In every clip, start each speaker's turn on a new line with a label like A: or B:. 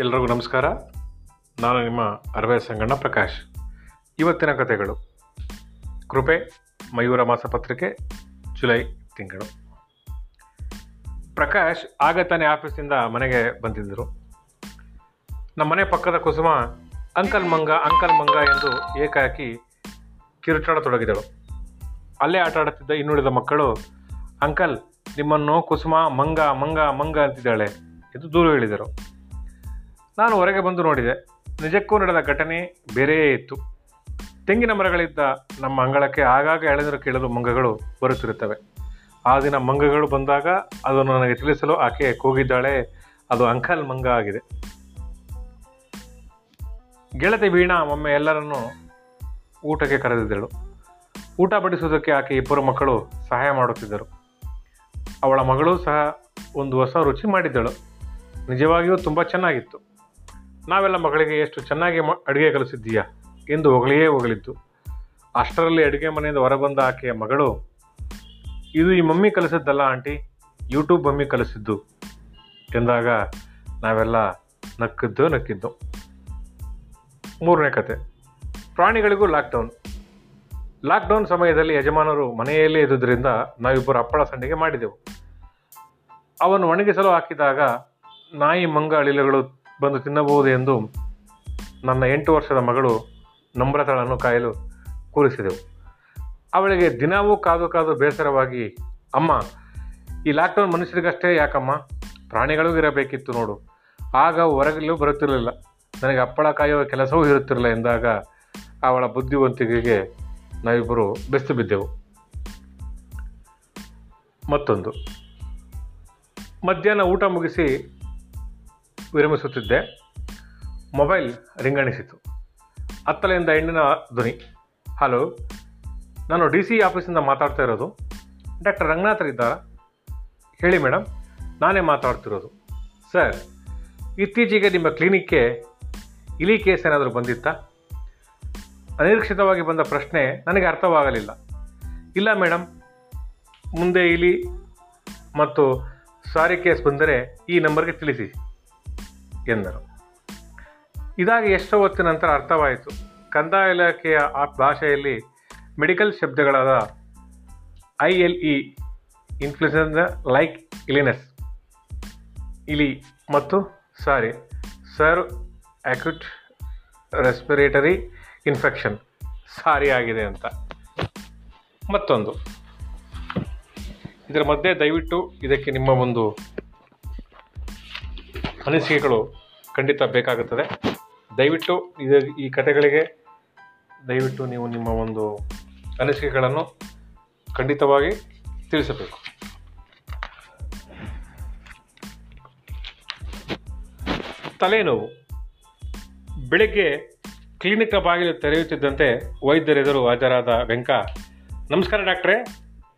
A: ಎಲ್ರಿಗೂ ನಮಸ್ಕಾರ. ನಾನು ನಿಮ್ಮ ಅರವೇ ಸಂಗಣ್ಣ ಪ್ರಕಾಶ್. ಇವತ್ತಿನ ಕಥೆಗಳು ಕೃಪೆ, ಮಯೂರ ಮಾಸಪತ್ರಿಕೆ ಜುಲೈ ತಿಂಗಳು. ಪ್ರಕಾಶ್ ಆಗ ತಾನೇ ಆಫೀಸಿಂದ ಮನೆಗೆ ಬಂದಿದ್ದರು. ನಮ್ಮ ಮನೆ ಪಕ್ಕದ ಕುಸುಮ ಅಂಕಲ್ ಮಂಗ ಅಂಕಲ್ ಮಂಗ ಎಂದು ಏಕಾಕಿ ಕಿರುಚಾಡತೊಡಗಿದಳು. ಅಲ್ಲೇ ಆಟ ಆಡುತ್ತಿದ್ದ ಇನ್ನುಳಿದ ಮಕ್ಕಳು, ಅಂಕಲ್, ನಿಮ್ಮನ್ನು ಕುಸುಮ ಮಂಗ ಮಂಗ ಮಂಗ ಅಂತಿದ್ದಾಳೆ ಎಂದು ದೂರು ಹೇಳಿದರು. ನಾನು ಹೊರಗೆ ಬಂದು ನೋಡಿದೆ. ನಿಜಕ್ಕೂ ನಡೆದ ಘಟನೆ ಬೇರೆಯೇ ಇತ್ತು. ತೆಂಗಿನ ಮರಗಳಿದ್ದ ನಮ್ಮ ಅಂಗಳಕ್ಕೆ ಆಗಾಗ ಎಳೆದರು ಕೇಳಲು ಮಂಗಗಳು ಬರುತ್ತಿರುತ್ತವೆ. ಆ ದಿನ ಮಂಗಗಳು ಬಂದಾಗ ಅದನ್ನು ನನಗೆ ತಿಳಿಸಲು ಆಕೆ ಕೂಗಿದ್ದಾಳೆ. ಅದು ಅಂಕಲ್ ಮಂಗ ಆಗಿದೆ. ಗೆಳತಿ ವೀಣಾ ಒಮ್ಮೆ ಎಲ್ಲರನ್ನು ಊಟಕ್ಕೆ ಕರೆದಿದ್ದಳು. ಊಟ ಬಡಿಸುವುದಕ್ಕೆ ಆಕೆ ಇಬ್ಬರು ಮಕ್ಕಳು ಸಹಾಯ ಮಾಡುತ್ತಿದ್ದರು. ಅವಳ ಮಗಳು ಸಹ ಒಂದು ಹೊಸ ರುಚಿ ಮಾಡಿದ್ದಳು. ನಿಜವಾಗಿಯೂ ತುಂಬ ಚೆನ್ನಾಗಿತ್ತು. ನಾವೆಲ್ಲ ಮಗಳಿಗೆ ಎಷ್ಟು ಚೆನ್ನಾಗಿ ಮ ಅಡುಗೆ ಕಲಿಸಿದ್ದೀಯಾ? ಎಂದು ಹೊಗಳಿಯೇ ಹೊಗಳಿದ್ದು. ಅಷ್ಟರಲ್ಲಿ ಅಡುಗೆ ಮನೆಯಿಂದ ಹೊರಬಂದ ಆಕೆಯ ಮಗಳು, ಇದು ಈ ಮಮ್ಮಿ ಕಲಿಸಿದ್ದಲ್ಲ ಆಂಟಿ ಯೂಟ್ಯೂಬ್ ಮಮ್ಮಿ ಕಲಿಸಿದ್ದು, ಎಂದಾಗ ನಾವೆಲ್ಲ ನಕ್ಕಿದ್ದು ನಕ್ಕಿದ್ದು. ಮೂರನೇ ಕತೆ, ಪ್ರಾಣಿಗಳಿಗೂ ಲಾಕ್ಡೌನ್ ಲಾಕ್ಡೌನ್ ಸಮಯದಲ್ಲಿ ಯಜಮಾನರು ಮನೆಯಲ್ಲೇ ಇದ್ದುದರಿಂದ ನಾವಿಬ್ಬರು ಅಪ್ಪಳ ಸಂಡಿಗೆ ಮಾಡಿದೆವು. ಅವನು ಒಣಗಿಸಲು ಹಾಕಿದಾಗ ನಾಯಿ ಮಂಗ ಅಳಿಲುಗಳು ಬಂದು ತಿನ್ನಬಹುದು ಎಂದು ನನ್ನ ಎಂಟು ವರ್ಷದ ಮಗಳು ನಮ್ರತಳನ್ನು ಕಾಯಲು ಕೂರಿಸಿದೆವು. ಅವಳಿಗೆ ದಿನವೂ ಕಾದು ಕಾದು ಬೇಸರವಾಗಿ, ಅಮ್ಮ, ಈ ಲಾಕ್ಡೌನ್ ಮನುಷ್ಯರಿಗಷ್ಟೇ ಯಾಕಮ್ಮ? ಪ್ರಾಣಿಗಳಿಗೂ ಇರಬೇಕಿತ್ತು ನೋಡು. ಆಗ ಹೊರಗಲ್ಲೂ ಬರುತ್ತಿರಲಿಲ್ಲ. ನನಗೆ ಅಪ್ಪಳ ಕಾಯುವ ಕೆಲಸವೂ ಇರುತ್ತಿರಲಿಲ್ಲ ಎಂದಾಗ ಅವಳ ಬುದ್ಧಿವಂತಿಕೆಗೆ ನಾವಿಬ್ಬರು ಬೆಸ್ತು ಬಿದ್ದೆವು. ಮತ್ತೊಂದು. ಮಧ್ಯಾಹ್ನ ಊಟ ಮುಗಿಸಿ ವಿರಮಿಸುತ್ತಿದ್ದೆ. ಮೊಬೈಲ್ ರಿಂಗಣಿಸಿತು. ಹತ್ತಲೆಯಿಂದ ಹೆಣ್ಣಿನ ಧ್ವನಿ. ಹಲೋ, ನಾನು ಡಿ ಸಿ ಆಫೀಸಿಂದ ಮಾತಾಡ್ತಾ ಇರೋದು. ಡಾಕ್ಟರ್ ರಂಗನಾಥರ್ ಇದ್ದಾರಾ? ಹೇಳಿ ಮೇಡಮ್ ನಾನೇ ಮಾತಾಡ್ತಿರೋದು. ಸರ್, ಇತ್ತೀಚೆಗೆ ನಿಮ್ಮ ಕ್ಲಿನಿಕ್ಗೆ ಇಲಿ ಕೇಸ್ ಏನಾದರೂ ಬಂದಿತ್ತಾ? ಅನಿರೀಕ್ಷಿತವಾಗಿ ಬಂದ ಪ್ರಶ್ನೆ ನನಗೆ ಅರ್ಥವಾಗಲಿಲ್ಲ. ಇಲ್ಲ ಮೇಡಮ್ ಮುಂದೆ ಇಲಿ ಮತ್ತು ಸಾರಿ ಕೇಸ್ ಬಂದರೆ ಈ ನಂಬರ್ಗೆ ತಿಳಿಸಿ. ಎಂದರು. ಇದಾಗಿ ಎಷ್ಟೋ ಹೊತ್ತಿನ ನಂತರ ಅರ್ಥವಾಯಿತು. ಕಂದಾಯ ಇಲಾಖೆಯ ಆ ಭಾಷೆಯಲ್ಲಿ medical ಶಬ್ದಗಳಾದ I L E influenza like illness, ILI ಮತ್ತು SARI, severe acute respiratory infection, SARI ಆಗಿದೆ ಅಂತ. ಮತ್ತೊಂದು. ಇದರ ಮಧ್ಯೆ ದಯವಿಟ್ಟು ಇದಕ್ಕೆ ನಿಮ್ಮ ಒಂದು ಅನಿಸಿಕೆಗಳು ಖಂಡಿತ ಬೇಕಾಗುತ್ತದೆ. ದಯವಿಟ್ಟು ಇದು ಈ ಕಥೆಗಳಿಗೆ ದಯವಿಟ್ಟು ನೀವು ನಿಮ್ಮ ಒಂದು ಅನಿಸಿಕೆಗಳನ್ನು ಖಂಡಿತವಾಗಿ ತಿಳಿಸಬೇಕು. ತಲೆನೋವು. ಬೆಳಗ್ಗೆ ಕ್ಲಿನಿಕ್ನ ಬಾಗಿಲು ತೆರೆಯುತ್ತಿದ್ದಂತೆ ವೈದ್ಯರೆದುರು ಹಾಜರಾದ ವೆಂಕ, ನಮಸ್ಕಾರ ಡಾಕ್ಟ್ರೆ,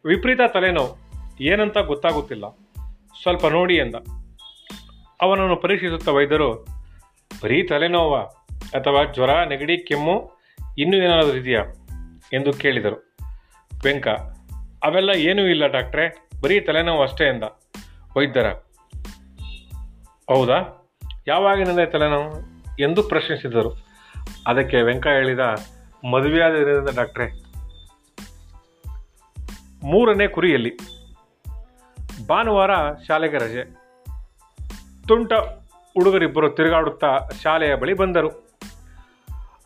A: ವಿಪರೀತ ತಲೆನೋವು. ಏನಂತ ಗೊತ್ತಾಗುತ್ತಿಲ್ಲ. ಸ್ವಲ್ಪ ನೋಡಿ ಎಂದ. ಅವನನ್ನು ಪರೀಕ್ಷಿಸುತ್ತ ವೈದ್ಯರು, ಬರೀ ತಲೆನೋವ ಅಥವಾ ಜ್ವರ, ನೆಗಡಿ, ಕೆಮ್ಮು ಇನ್ನೂ ಏನಾದರೂ ಇದೆಯಾ? ಎಂದು ಕೇಳಿದರು. ವೆಂಕ, ಅವೆಲ್ಲ ಏನೂ ಇಲ್ಲ ಡಾಕ್ಟ್ರೆ, ಬರೀ ತಲೆನೋವು ಅಷ್ಟೇ ಎಂದ. ವೈದ್ಯರ, ಹೌದಾ? ಯಾವಾಗಿನಿಂದ ತಲೆನೋವು? ಎಂದು ಪ್ರಶ್ನಿಸಿದರು. ಅದಕ್ಕೆ ವೆಂಕ ಹೇಳಿದ, ಮದುವೆಯಾದ ದಿನದಿಂದ ಡಾಕ್ಟ್ರೇ. ಮೂರನೇ ಕುರಿಯಲ್ಲಿ, ಭಾನುವಾರ ಶಾಲೆಗೆ ರಜೆ. ತುಂಟ ಹುಡುಗರಿಬ್ಬರು ತಿರುಗಾಡುತ್ತಾ ಶಾಲೆಯ ಬಳಿ ಬಂದರು.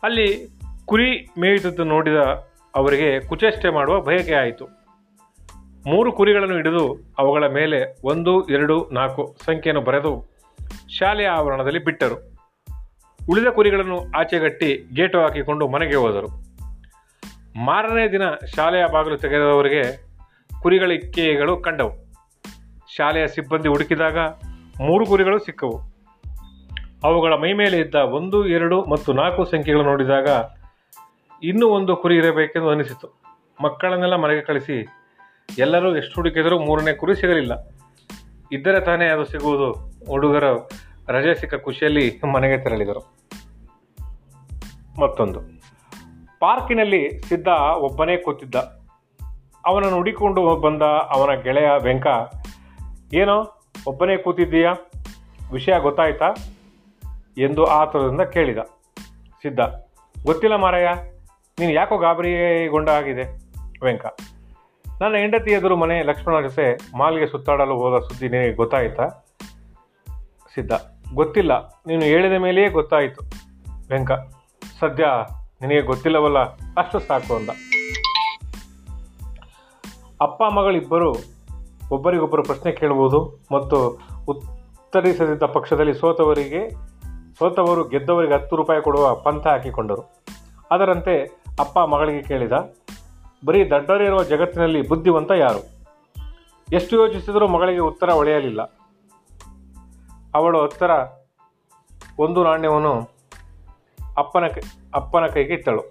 A: ಅಲ್ಲಿ ಕುರಿ ಮೇಯುತ್ತಿದ್ದು ನೋಡಿದ ಅವರಿಗೆ ಕುಚೇಷ್ಟೆ ಮಾಡುವ ಬಯಕೆ ಆಯಿತು. ಮೂರು ಕುರಿಗಳನ್ನು ಹಿಡಿದು ಅವುಗಳ ಮೇಲೆ ಒಂದು, ಎರಡು, ನಾಲ್ಕು ಸಂಖ್ಯೆಯನ್ನು ಬರೆದು ಶಾಲೆಯ ಆವರಣದಲ್ಲಿ ಬಿಟ್ಟರು. ಉಳಿದ ಕುರಿಗಳನ್ನು ಆಚೆಗಟ್ಟಿ ಗೇಟು ಹಾಕಿಕೊಂಡು ಮನೆಗೆ ಹೋದರು. ಮಾರನೇ ದಿನ ಶಾಲೆಯ ಬಾಗಿಲು ತೆಗೆದವರಿಗೆ ಕುರಿಗಳಿಕೆಗಳು ಕಂಡವು. ಶಾಲೆಯ ಸಿಬ್ಬಂದಿ ಹುಡುಕಿದಾಗ ಮೂರು ಕುರಿಗಳು ಸಿಕ್ಕವು. ಅವುಗಳ ಮೈ ಮೇಲೆ ಇದ್ದ ಒಂದು, ಎರಡು ಮತ್ತು ನಾಲ್ಕು ಸಂಖ್ಯೆಗಳು ನೋಡಿದಾಗ ಇನ್ನೂ ಒಂದು ಕುರಿ ಇರಬೇಕೆಂದು ಅನಿಸಿತು. ಮಕ್ಕಳನ್ನೆಲ್ಲ ಮನೆಗೆ ಕಳಿಸಿ, ಎಲ್ಲರೂ ಎಷ್ಟು ಹುಡುಕಿದರೂ ಮೂರನೇ ಕುರಿ ಸಿಗಲಿಲ್ಲ. ಇದ್ದರೆ ತಾನೇ ಅದು ಸಿಗುವುದು. ಹುಡುಗರು ರಜೆ ಸಿಕ್ಕ ಖುಷಿಯಲ್ಲಿ ಮನೆಗೆ ತೆರಳಿದರು. ಮತ್ತೊಂದು. ಪಾರ್ಕಿನಲ್ಲಿ ಸಿದ್ಧ ಒಬ್ಬನೇ ಕೂತಿದ್ದ. ಅವನನ್ನು ಹುಡಿಕೊಂಡು ಬಂದ ಅವನ ಗೆಳೆಯ ವೆಂಕ, ಏನೋ ಒಬ್ಬನೇ ಕೂತಿದ್ದೀಯಾ? ವಿಷಯ ಗೊತ್ತಾಯ್ತಾ? ಎಂದು ಆತುರದಿಂದ ಕೇಳಿದ. ಸಿದ್ಧ. ಗೊತ್ತಿಲ್ಲ ಮಾರಯ್ಯ ನೀನು ಯಾಕೋ ಗಾಬರಿಗೊಂಡ ಆಗಿದೆ ವೆಂಕ. ನನ್ನ ಹೆಂಡತಿ ಎದುರು ಮನೆ ಲಕ್ಷ್ಮಣ ಜೊತೆ ಮಾಲ್ಗೆ ಸುತ್ತಾಡಲು ಹೋದ ಸುದ್ದಿ ನಿನಗೆ ಗೊತ್ತಾಯಿತಾ? ಸಿದ್ಧ. ಗೊತ್ತಿಲ್ಲ, ನೀನು ಹೇಳಿದ ಮೇಲೆಯೇ ಗೊತ್ತಾಯಿತು. ವೆಂಕ. ಸದ್ಯ ನಿನಗೆ ಗೊತ್ತಿಲ್ಲವಲ್ಲ, ಅಷ್ಟು ಸಾಕು ಅಂದ. ಅಪ್ಪ ಮಗಳಿಬ್ಬರು ಒಬ್ಬರಿಗೊಬ್ಬರು ಪ್ರಶ್ನೆ ಕೇಳುವುದು ಮತ್ತು ಉತ್ತರಿಸದಿದ್ದ ಪಕ್ಷದಲ್ಲಿ ಸೋತವರಿಗೆ, ಸೋತವರು ಗೆದ್ದವರಿಗೆ ಹತ್ತು ರೂಪಾಯಿ ಕೊಡುವ ಪಂಥ ಹಾಕಿಕೊಂಡರು. ಅದರಂತೆ ಅಪ್ಪ ಮಗಳಿಗೆ ಕೇಳಿದ, ಬರೀ ದಡ್ಡರಿರುವ ಜಗತ್ತಿನಲ್ಲಿ ಬುದ್ಧಿವಂತ ಯಾರು? ಎಷ್ಟು ಯೋಚಿಸಿದರೂ ಮಗಳಿಗೆ ಉತ್ತರ ಒಳೆಯಲಿಲ್ಲ ಅವಳು ಉತ್ತರ, ಒಂದು ನಾಣ್ಯವನ್ನು ಅಪ್ಪನ ಅಪ್ಪನ ಕೈಗೆ ಇಟ್ಟಳು.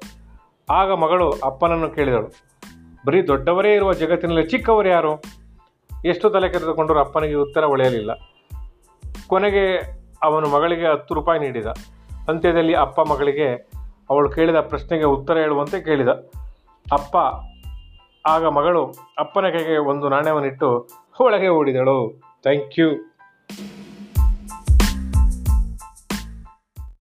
A: ಆಗ ಮಗಳು ಅಪ್ಪನನ್ನು ಕೇಳಿದಳು, ಬರೀ ದೊಡ್ಡವರೇ ಇರುವ ಜಗತ್ತಿನಲ್ಲಿ ಚಿಕ್ಕವರು ಯಾರು? ಎಷ್ಟು ತಲೆ ಕೆರೆದುಕೊಂಡರೂ ಅಪ್ಪನಿಗೆ ಉತ್ತರ ಒಳೆಯಲಿಲ್ಲ. ಕೊನೆಗೆ ಅವನು ಮಗಳಿಗೆ ಹತ್ತು ರೂಪಾಯಿ ನೀಡಿದ. ಅಂತ್ಯದಲ್ಲಿ ಅಪ್ಪ ಮಗಳಿಗೆ ಅವಳು ಕೇಳಿದ ಪ್ರಶ್ನೆಗೆ ಉತ್ತರ ಹೇಳುವಂತೆ ಕೇಳಿದ. ಅಪ್ಪ, ಆಗ ಮಗಳು ಅಪ್ಪನ ಕೈಗೆ ಒಂದು ನಾಣ್ಯವನ್ನಿಟ್ಟು ಒಳಗೆ ಓಡಿದಳು. Thank you.